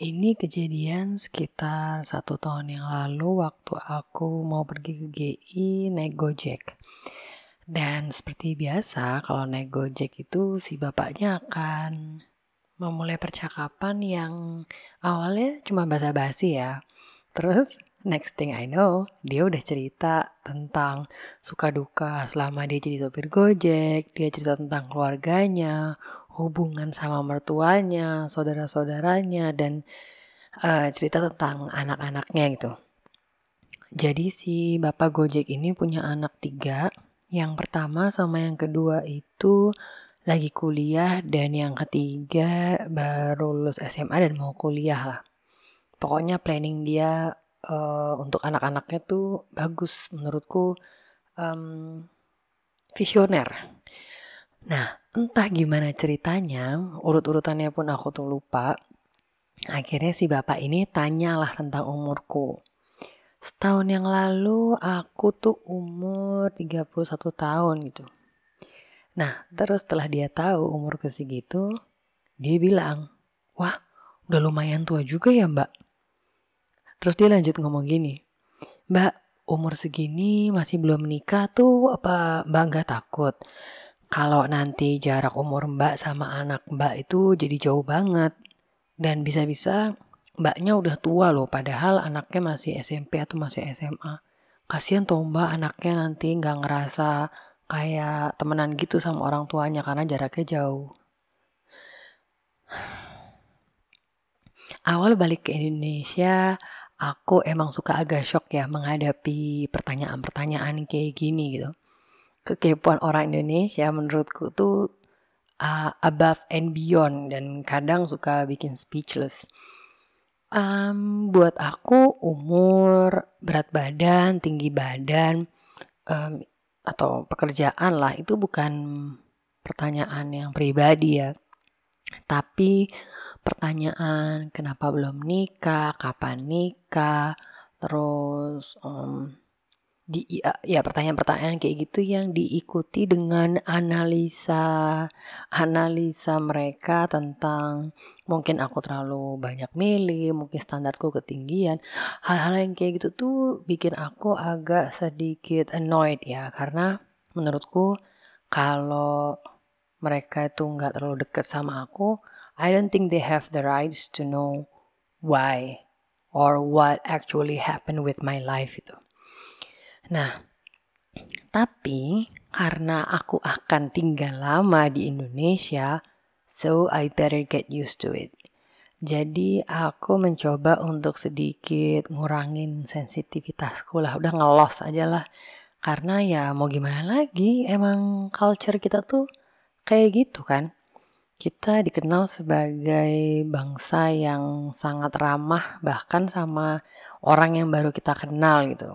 ini kejadian sekitar satu tahun yang lalu waktu aku mau pergi ke GI naik Gojek. Dan seperti biasa kalau naik Gojek itu si bapaknya akan memulai percakapan yang awalnya cuma basa-basi ya. Terus next thing I know, dia udah cerita tentang suka duka selama dia jadi sopir Gojek, dia cerita tentang keluarganya, hubungan sama mertuanya, saudara-saudaranya, dan uh, cerita tentang anak-anaknya gitu. Jadi si bapak Gojek ini punya anak tiga. Yang pertama sama yang kedua itu lagi kuliah dan yang ketiga baru lulus SMA dan mau kuliah lah. Pokoknya planning dia uh, untuk anak-anaknya tuh bagus menurutku um, visioner. Nah, entah gimana ceritanya, urut-urutannya pun aku tuh lupa. Akhirnya si bapak ini tanyalah tentang umurku. Setahun yang lalu aku tuh umur 31 tahun gitu. Nah, terus setelah dia tahu umur ke segitu, dia bilang, wah udah lumayan tua juga ya mbak. Terus dia lanjut ngomong gini, mbak umur segini masih belum menikah tuh apa mbak nggak takut? Kalau nanti jarak umur mbak sama anak mbak itu jadi jauh banget. Dan bisa-bisa mbaknya udah tua loh, padahal anaknya masih SMP atau masih SMA. Kasian tuh mbak anaknya nanti nggak ngerasa kayak temenan gitu sama orang tuanya karena jaraknya jauh. Awal balik ke Indonesia, aku emang suka agak shock ya menghadapi pertanyaan-pertanyaan kayak gini gitu. Kekepoan orang Indonesia menurutku tuh uh, above and beyond dan kadang suka bikin speechless. Um, buat aku umur, berat badan, tinggi badan, um, atau pekerjaan lah itu bukan pertanyaan yang pribadi ya. Tapi pertanyaan kenapa belum nikah, kapan nikah, terus um, di ya, ya pertanyaan-pertanyaan kayak gitu yang diikuti dengan analisa analisa mereka tentang mungkin aku terlalu banyak milih, mungkin standarku ketinggian. Hal-hal yang kayak gitu tuh bikin aku agak sedikit annoyed ya karena menurutku kalau mereka itu nggak terlalu deket sama aku, I don't think they have the rights to know why or what actually happened with my life itu. Nah, tapi karena aku akan tinggal lama di Indonesia, so I better get used to it. Jadi aku mencoba untuk sedikit ngurangin sensitivitasku lah, udah ngelos aja lah. Karena ya mau gimana lagi, emang culture kita tuh kayak gitu kan. Kita dikenal sebagai bangsa yang sangat ramah bahkan sama orang yang baru kita kenal gitu.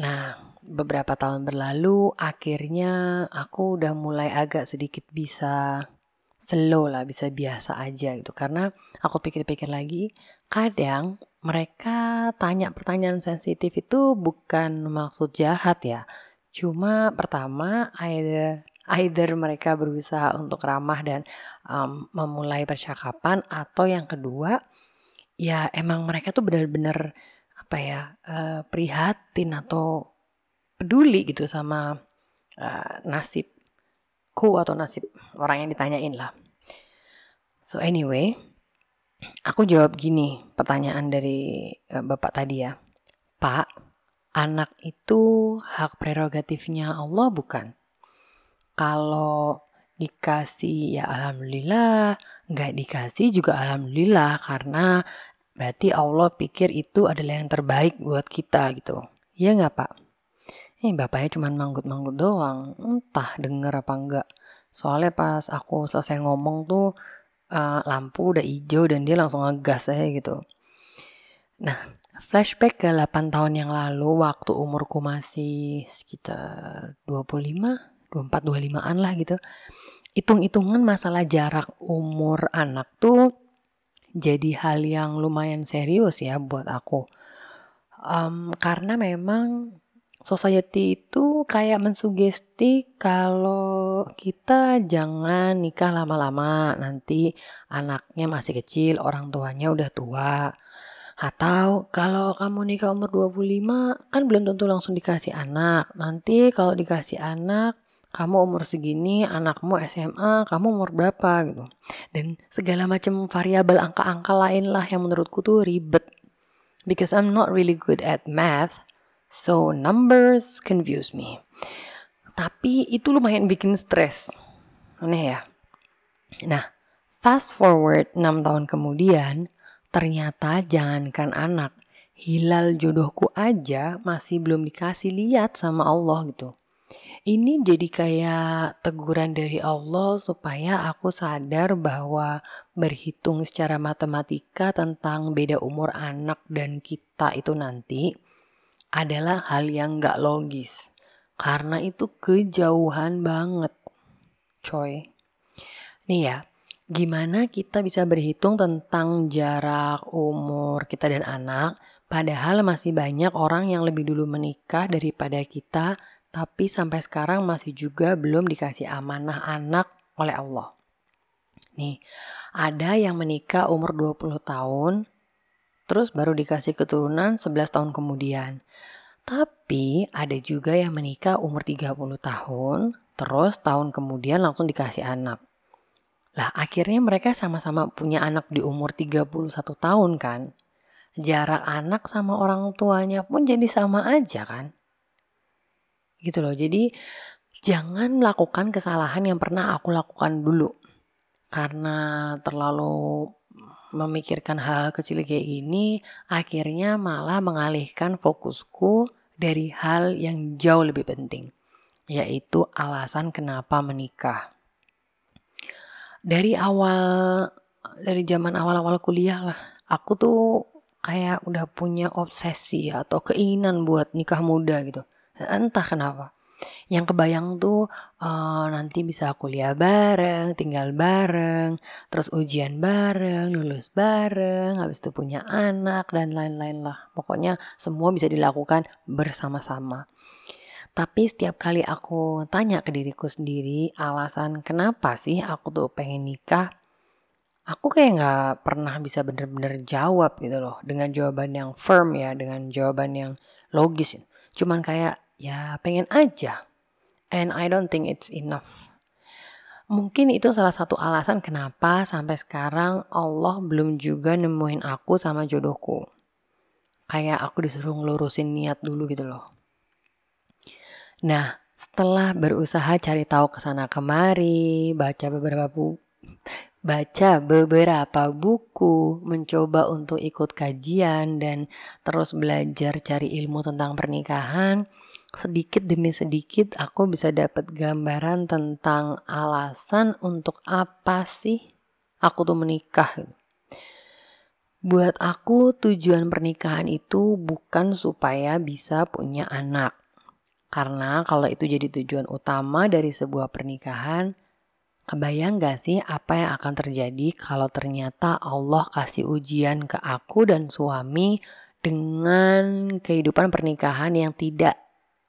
Nah, beberapa tahun berlalu akhirnya aku udah mulai agak sedikit bisa slow lah, bisa biasa aja gitu. Karena aku pikir-pikir lagi, kadang mereka tanya pertanyaan sensitif itu bukan maksud jahat ya. Cuma pertama either either mereka berusaha untuk ramah dan um, memulai percakapan atau yang kedua ya emang mereka tuh benar-benar apa ya uh, prihatin atau peduli gitu sama uh, nasibku atau nasib orang yang ditanyain lah. So anyway, aku jawab gini pertanyaan dari uh, bapak tadi ya, Pak, anak itu hak prerogatifnya Allah bukan? Kalau dikasih ya alhamdulillah, nggak dikasih juga alhamdulillah karena Berarti Allah pikir itu adalah yang terbaik buat kita gitu. Iya nggak pak? Eh bapaknya cuma manggut-manggut doang. Entah denger apa enggak. Soalnya pas aku selesai ngomong tuh uh, lampu udah hijau dan dia langsung ngegas aja gitu. Nah, flashback ke 8 tahun yang lalu waktu umurku masih sekitar 25, 24, 25-an lah gitu. Hitung-hitungan masalah jarak umur anak tuh jadi hal yang lumayan serius ya buat aku. Um, karena memang society itu kayak mensugesti kalau kita jangan nikah lama-lama nanti anaknya masih kecil orang tuanya udah tua atau kalau kamu nikah umur 25 kan belum tentu langsung dikasih anak nanti kalau dikasih anak kamu umur segini, anakmu SMA, kamu umur berapa gitu. Dan segala macam variabel angka-angka lain lah yang menurutku tuh ribet. Because I'm not really good at math, so numbers confuse me. Tapi itu lumayan bikin stres. Aneh ya. Nah, fast forward 6 tahun kemudian, ternyata jangankan anak, hilal jodohku aja masih belum dikasih lihat sama Allah gitu. Ini jadi kayak teguran dari Allah supaya aku sadar bahwa berhitung secara matematika tentang beda umur anak dan kita itu nanti adalah hal yang gak logis. Karena itu kejauhan banget, coy. Nih ya, gimana kita bisa berhitung tentang jarak umur kita dan anak, padahal masih banyak orang yang lebih dulu menikah daripada kita tapi sampai sekarang masih juga belum dikasih amanah anak oleh Allah. Nih, ada yang menikah umur 20 tahun, terus baru dikasih keturunan 11 tahun kemudian. Tapi ada juga yang menikah umur 30 tahun, terus tahun kemudian langsung dikasih anak. Lah akhirnya mereka sama-sama punya anak di umur 31 tahun kan. Jarak anak sama orang tuanya pun jadi sama aja kan gitu loh. Jadi jangan melakukan kesalahan yang pernah aku lakukan dulu. Karena terlalu memikirkan hal kecil kayak gini, akhirnya malah mengalihkan fokusku dari hal yang jauh lebih penting, yaitu alasan kenapa menikah. Dari awal, dari zaman awal-awal kuliah lah, aku tuh kayak udah punya obsesi atau keinginan buat nikah muda gitu. Entah kenapa. Yang kebayang tuh uh, nanti bisa kuliah bareng, tinggal bareng, terus ujian bareng, lulus bareng, habis itu punya anak dan lain-lain lah. Pokoknya semua bisa dilakukan bersama-sama. Tapi setiap kali aku tanya ke diriku sendiri alasan kenapa sih aku tuh pengen nikah, aku kayak nggak pernah bisa bener-bener jawab gitu loh dengan jawaban yang firm ya, dengan jawaban yang logis. Cuman kayak ya pengen aja. And I don't think it's enough. Mungkin itu salah satu alasan kenapa sampai sekarang Allah belum juga nemuin aku sama jodohku. Kayak aku disuruh ngelurusin niat dulu gitu loh. Nah, setelah berusaha cari tahu ke sana kemari, baca beberapa buku, baca beberapa buku, mencoba untuk ikut kajian dan terus belajar cari ilmu tentang pernikahan, sedikit demi sedikit aku bisa dapat gambaran tentang alasan untuk apa sih aku tuh menikah. Buat aku tujuan pernikahan itu bukan supaya bisa punya anak. Karena kalau itu jadi tujuan utama dari sebuah pernikahan, kebayang gak sih apa yang akan terjadi kalau ternyata Allah kasih ujian ke aku dan suami dengan kehidupan pernikahan yang tidak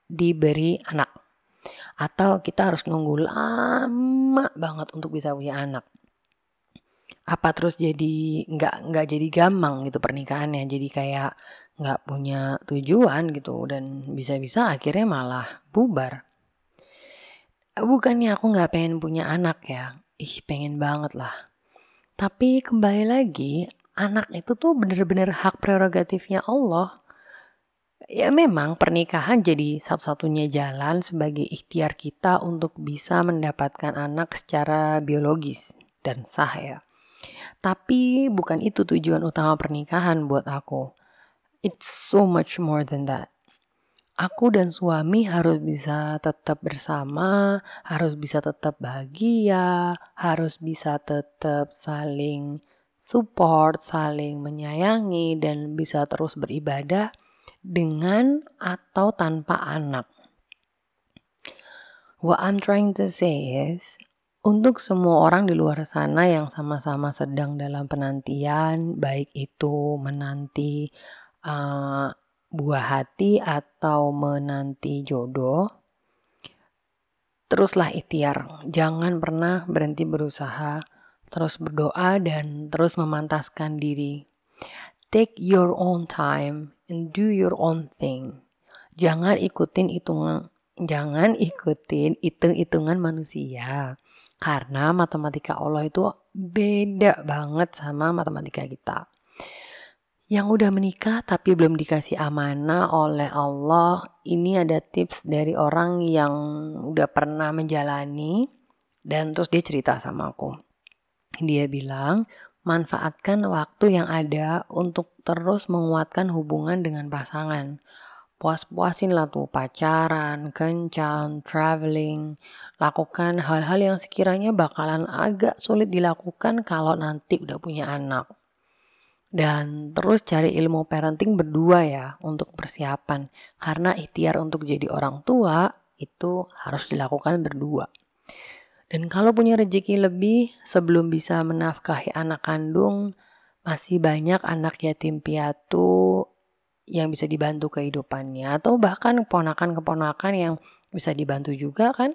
diberi anak? Atau kita harus nunggu lama banget untuk bisa punya anak? Apa terus jadi nggak nggak jadi gampang gitu pernikahannya? Jadi kayak nggak punya tujuan gitu dan bisa-bisa akhirnya malah bubar bukannya aku nggak pengen punya anak ya ih pengen banget lah tapi kembali lagi anak itu tuh bener-bener hak prerogatifnya Allah Ya memang pernikahan jadi satu-satunya jalan sebagai ikhtiar kita untuk bisa mendapatkan anak secara biologis dan sah ya. Tapi bukan itu tujuan utama pernikahan buat aku. It's so much more than that. Aku dan suami harus bisa tetap bersama, harus bisa tetap bahagia, harus bisa tetap saling support, saling menyayangi, dan bisa terus beribadah dengan atau tanpa anak. What I'm trying to say is, untuk semua orang di luar sana yang sama-sama sedang dalam penantian, baik itu menanti uh, buah hati atau menanti jodoh, teruslah ikhtiar. Jangan pernah berhenti berusaha, terus berdoa dan terus memantaskan diri. Take your own time and do your own thing. Jangan ikutin hitungan jangan ikutin hitung-hitungan manusia. Karena matematika Allah itu beda banget sama matematika kita yang udah menikah tapi belum dikasih amanah oleh Allah, ini ada tips dari orang yang udah pernah menjalani dan terus dia cerita sama aku. Dia bilang, manfaatkan waktu yang ada untuk terus menguatkan hubungan dengan pasangan. Puas-puasin lah tuh pacaran, kencan, traveling, lakukan hal-hal yang sekiranya bakalan agak sulit dilakukan kalau nanti udah punya anak dan terus cari ilmu parenting berdua ya untuk persiapan karena ikhtiar untuk jadi orang tua itu harus dilakukan berdua. Dan kalau punya rezeki lebih sebelum bisa menafkahi anak kandung masih banyak anak yatim piatu yang bisa dibantu kehidupannya atau bahkan keponakan-keponakan yang bisa dibantu juga kan.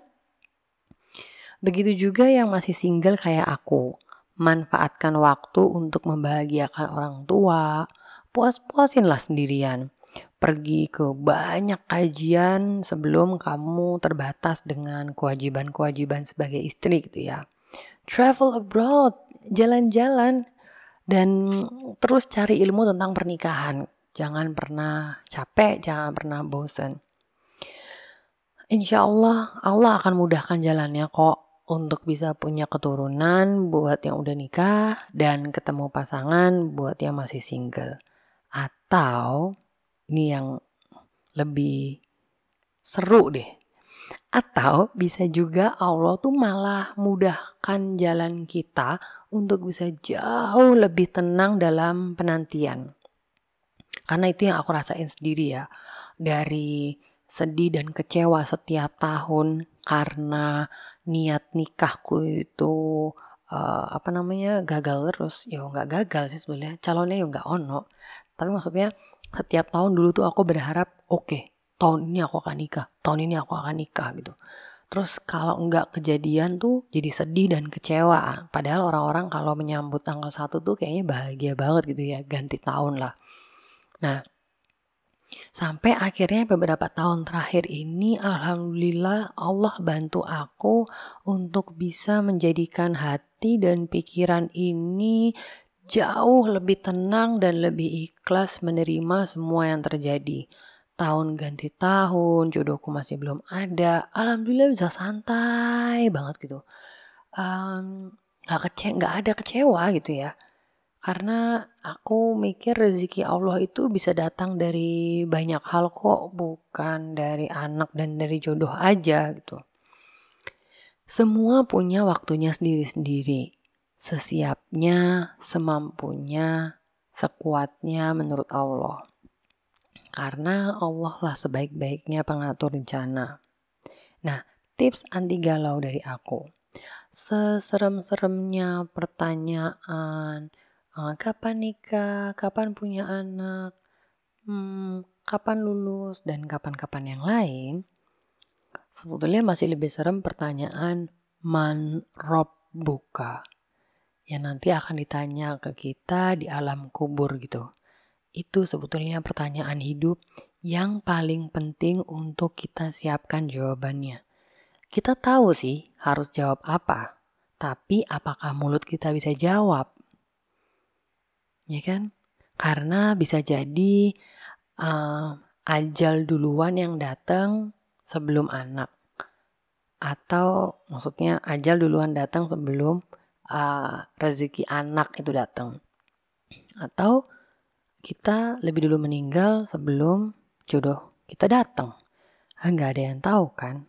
Begitu juga yang masih single kayak aku manfaatkan waktu untuk membahagiakan orang tua, puas-puasinlah sendirian. Pergi ke banyak kajian sebelum kamu terbatas dengan kewajiban-kewajiban sebagai istri gitu ya. Travel abroad, jalan-jalan, dan terus cari ilmu tentang pernikahan. Jangan pernah capek, jangan pernah bosan. Insya Allah, Allah akan mudahkan jalannya kok untuk bisa punya keturunan buat yang udah nikah dan ketemu pasangan buat yang masih single. Atau ini yang lebih seru deh. Atau bisa juga Allah tuh malah mudahkan jalan kita untuk bisa jauh lebih tenang dalam penantian. Karena itu yang aku rasain sendiri ya. Dari sedih dan kecewa setiap tahun karena niat nikahku itu uh, apa namanya gagal terus. Ya nggak gagal sih sebenarnya calonnya ya nggak ono. Tapi maksudnya setiap tahun dulu tuh aku berharap oke okay, tahun ini aku akan nikah tahun ini aku akan nikah gitu. Terus kalau nggak kejadian tuh jadi sedih dan kecewa. Padahal orang-orang kalau menyambut tanggal satu tuh kayaknya bahagia banget gitu ya ganti tahun lah. Nah Sampai akhirnya beberapa tahun terakhir ini alhamdulillah Allah bantu aku untuk bisa menjadikan hati dan pikiran ini jauh lebih tenang dan lebih ikhlas menerima semua yang terjadi. Tahun ganti tahun, jodohku masih belum ada. Alhamdulillah bisa santai banget gitu. Um, gak, kece gak ada kecewa gitu ya karena aku mikir rezeki Allah itu bisa datang dari banyak hal kok, bukan dari anak dan dari jodoh aja gitu. Semua punya waktunya sendiri-sendiri. Sesiapnya, semampunya, sekuatnya menurut Allah. Karena Allah lah sebaik-baiknya pengatur rencana. Nah, tips anti galau dari aku. Seserem-seremnya pertanyaan, uh, kapan nikah, kapan punya anak, hmm, kapan lulus, dan kapan-kapan yang lain, sebetulnya masih lebih serem pertanyaan man rob buka yang nanti akan ditanya ke kita di alam kubur gitu. Itu sebetulnya pertanyaan hidup yang paling penting untuk kita siapkan jawabannya. Kita tahu sih harus jawab apa, tapi apakah mulut kita bisa jawab? Ya kan? Karena bisa jadi uh, ajal duluan yang datang sebelum anak, atau maksudnya ajal duluan datang sebelum uh, rezeki anak itu datang, atau kita lebih dulu meninggal sebelum jodoh kita datang. Enggak ada yang tahu kan?